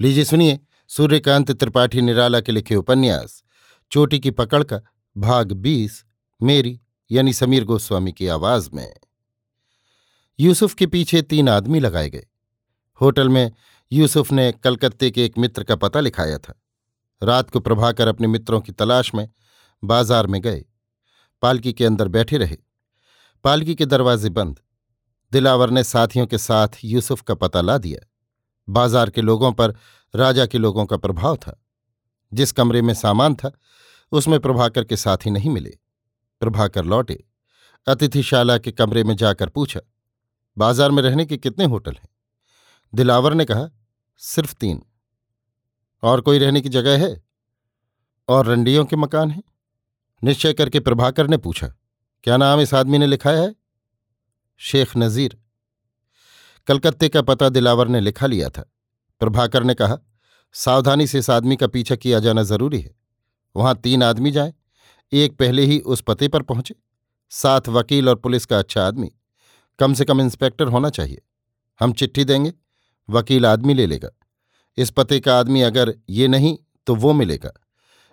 लीजिए सुनिए सूर्यकांत त्रिपाठी निराला के लिखे उपन्यास, चोटी की पकड़ का भाग बीस, मेरी यानी समीर गोस्वामी की आवाज़ में। यूसुफ के पीछे तीन आदमी लगाए गए। होटल में यूसुफ ने कलकत्ते के एक मित्र का पता लिखाया था। रात को प्रभाकर अपने मित्रों की तलाश में बाज़ार में गए। पालकी के अंदर बैठे रहे। पालकी के दरवाजे बंद। दिलावर ने साथियों के साथ यूसुफ का पता ला दिया। बाज़ार के लोगों पर, राजा के लोगों का प्रभाव था। जिस कमरे में सामान था, उसमें प्रभाकर के साथी नहीं मिले। प्रभाकर लौटे, अतिथिशाला के कमरे में जाकर पूछा, बाज़ार में रहने के कितने होटल हैं? दिलावर ने कहा, सिर्फ़ तीन। और कोई रहने की जगह है? और रंडियों के मकान हैं? निश्चय करके प्रभाकर ने पूछा, क्या नाम इस आदमी ने लिखाया है? शेख नजीर कलकत्ते का पता दिलावर ने लिखा लिया था। प्रभाकर ने कहा, सावधानी से इस आदमी का पीछा किया जाना ज़रूरी है। वहाँ तीन आदमी जाए, एक पहले ही उस पते पर पहुँचे। साथ वकील और पुलिस का अच्छा आदमी। कम से कम इंस्पेक्टर होना चाहिए। हम चिट्ठी देंगे, वकील आदमी ले लेगा। इस पते का आदमी अगर ये नहीं तो वो मिलेगा।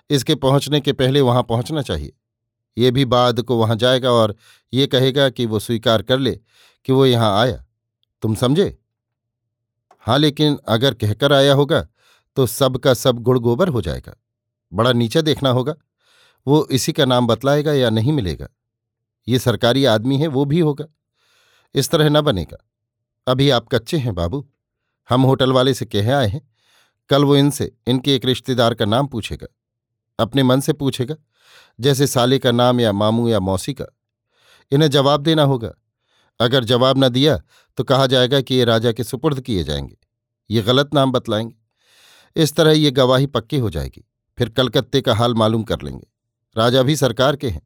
इसके पहुँचने के पहले वहाँ पहुँचना चाहिए। ये भी बाद को वहाँ जाएगा और ये कहेगा कि वो स्वीकार कर ले कि वो यहाँ आया। तुम समझे? हाँ लेकिन अगर कहकर आया होगा तो सब का सब गुड़ गोबर हो जाएगा। बड़ा नीचा देखना होगा। वो इसी का नाम बतलाएगा या नहीं मिलेगा। ये सरकारी आदमी है, वो भी होगा। इस तरह न बनेगा। अभी आप कच्चे हैं, बाबू। हम होटल वाले से कह आए हैं। कल वो इनसे, इनके एक रिश्तेदार का नाम पूछेगा। अपने मन से पूछेगा, जैसे साले का नाम या मामू या मौसी का। इन्हें जवाब देना होगा। अगर जवाब न दिया तो कहा जाएगा कि ये राजा के सुपुर्द किए जाएँगे। ये गलत नाम बतलाएँगे। इस तरह ये गवाही पक्की हो जाएगी। फिर कलकत्ते का हाल मालूम कर लेंगे। राजा भी सरकार के हैं।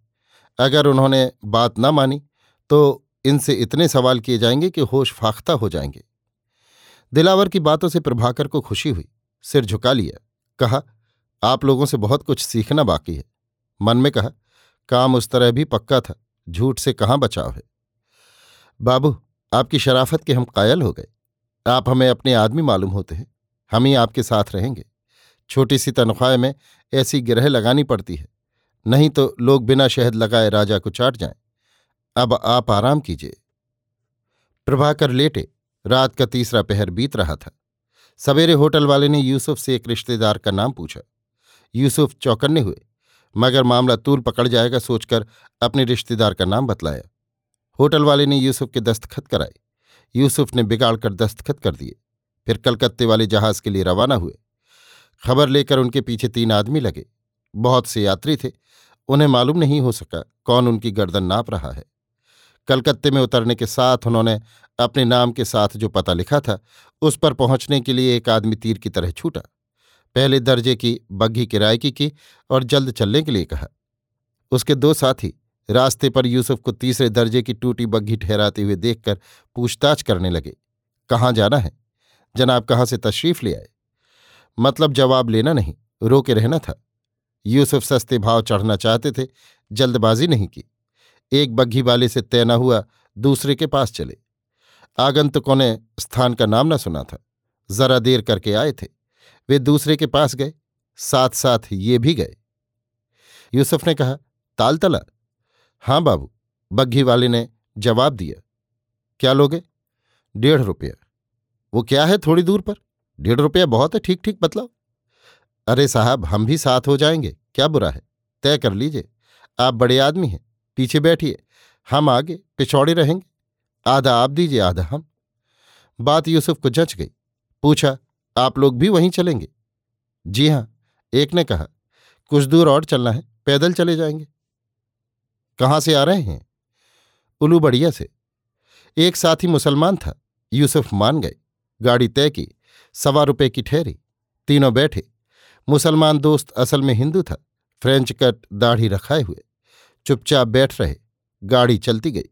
अगर उन्होंने बात न मानी तो इनसे इतने सवाल किए जाएँगे कि होश फाख्ता हो जाएँगे। दिलावर की बातों से प्रभाकर को खुशी हुई। सिर झुका लिया। कहा, आप लोगों से बहुत कुछ सीखना बाकी है। मन में कहा, काम उस तरह भी पक्का था। झूठ से कहाँ बचाव है? बाबू, आपकी शराफत के हम कायल हो गए। आप हमें अपने आदमी मालूम होते हैं। हम ही आपके साथ रहेंगे। छोटी सी तनख्वाह में ऐसी गिरह लगानी पड़ती है। नहीं तो लोग बिना शहद लगाए राजा को चाट जाएँ। अब आप आराम कीजिए। प्रभाकर लेटे। रात का तीसरा पहर बीत रहा था। सवेरे होटल वाले ने यूसुफ से एक रिश्तेदार का नाम पूछा। यूसुफ चौकन्ने हुए, मगर मामला तूल पकड़ जाएगा सोचकर अपने रिश्तेदार का नाम बतलाया। होटल वाले ने यूसुफ के दस्तखत कराए। यूसुफ ने बिगाड़कर दस्तखत कर दिए। फिर कलकत्ते वाले जहाज़ के लिए रवाना हुए। खबर लेकर उनके पीछे तीन आदमी लगे। बहुत से यात्री थे। उन्हें मालूम नहीं हो सका कौन उनकी गर्दन नाप रहा है। कलकत्ते में उतरने के साथ उन्होंने अपने नाम के साथ जो पता लिखा था, उस पर पहुँचने के लिए एक आदमी तीर की तरह छूटा। पहले दर्जे की बग्घी किराए की की और जल्द चलने के लिए कहा। उसके दो साथी रास्ते पर यूसुफ को तीसरे दर्जे की टूटी बग्घी ठहराते हुए देखकर पूछताछ करने लगे, कहाँ जाना है? जनाब कहाँ से तशरीफ़ ले आए? मतलब जवाब लेना नहीं, रोके रहना था। यूसुफ सस्ते भाव चढ़ना चाहते थे, जल्दबाजी नहीं की। एक बग्घी वाले से तय न हुआ, दूसरे के पास चले। आगंतुकों ने स्थान का नाम न सुना था, जरा देर करके आए थे। वे दूसरे के पास गए साथ साथ ये भी गए। यूसुफ ने कहा, तालतला हाँ बाबू, बग्घी वाले ने जवाब दिया। क्या लोगे? डेढ़ रुपया। वो क्या है थोड़ी दूर पर? डेढ़ रुपया बहुत है ठीक ठीक बतलाओ। अरे साहब, हम भी साथ हो जाएँगे, क्या बुरा है? तय कर लीजिए। आप बड़े आदमी हैं, पीछे बैठिए। हम आगे, पिछौड़े रहेंगे। आधा आप दीजिए, आधा हम। बात यूसुफ को जच गई। पूछा, आप लोग भी वहीं चलेंगे? जी हाँ एक ने कहा, कुछ दूर और चलना है, पैदल चले जाएँगे। कहाँ से आ रहे हैं? उलू बढ़िया से। एक साथी मुसलमान था, यूसुफ मान गए। गाड़ी तय की, सवा रुपए की ठहरी, तीनों बैठे। मुसलमान दोस्त असल में हिंदू था, फ्रेंच कट दाढ़ी रखाए हुए। चुपचाप बैठ रहे, गाड़ी चलती गई।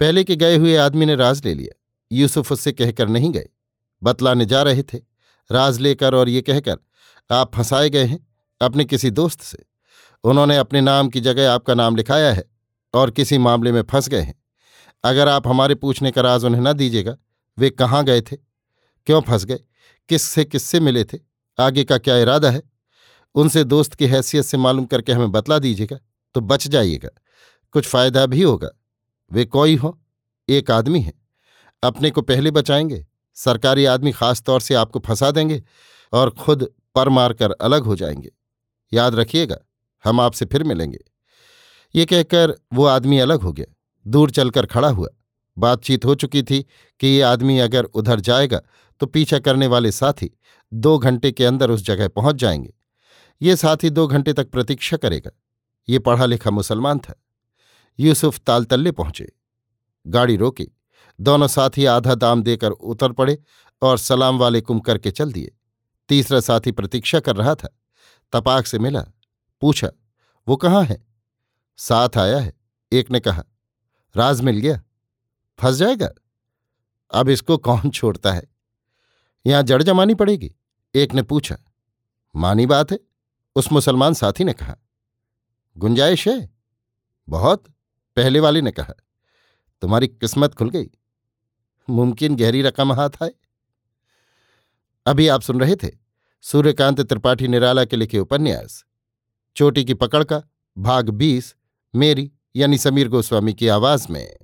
पहले के गए हुए आदमी ने राज ले लिया। यूसुफ उससे कहकर नहीं गए। बतलाने जा रहे थे। राज लेकर और ये कहकर, आप फंसाए गए हैं अपने किसी दोस्त से। उन्होंने अपने नाम की जगह आपका नाम लिखाया है और किसी मामले में फंस गए हैं। अगर आप हमारे पूछने का राज उन्हें न दीजिएगा, वे कहाँ गए थे? क्यों फंस गए? किससे किससे मिले थे? आगे का क्या इरादा है? उनसे दोस्त की हैसियत से मालूम करके हमें बतला दीजिएगा तो बच जाइएगा। कुछ फ़ायदा भी होगा। वे कोई हो? एक आदमी है। अपने को पहले बचाएँगे। सरकारी आदमी खास तौर से आपको फंसा देंगे और खुद पर मारकर अलग हो जाएँगे। याद रखिएगा हम आपसे फिर मिलेंगे। ये कहकर वो आदमी अलग हो गया। दूर चलकर खड़ा हुआ। बातचीत हो चुकी थी कि ये आदमी अगर उधर जाएगा तो पीछा करने वाले साथी दो घंटे के अंदर उस जगह पहुँच जाएँगे। ये साथी दो घंटे तक प्रतीक्षा करेगा। ये पढ़ा लिखा मुसलमान था। यूसुफ तालतल्ले पहुँचे। गाड़ी रोकी। दोनों साथी आधा दाम देकर उतर पड़े और सलाम वाले कुम करके चल दिए। तीसरा साथी प्रतीक्षा कर रहा था। तपाक से मिला। पूछा, वो कहाँ है? साथ आया है, एक ने कहा। राज मिल गया? फंस जाएगा? अब इसको कौन छोड़ता है? यहाँ जड़ जमानी पड़ेगी, एक ने पूछा। मानी बात है? उस मुसलमान साथी ने कहा। गुंजाइश है? बहुत, पहले वाले ने कहा। तुम्हारी किस्मत खुल गई। मुमकिन गहरी रकम हाथ आए। अभी आप सुन रहे थे, सूर्यकांत त्रिपाठी निराला के लिखे उपन्यास। चोटी की पकड़ का भाग बीस मेरी यानी समीर गोस्वामी की आवाज़ में।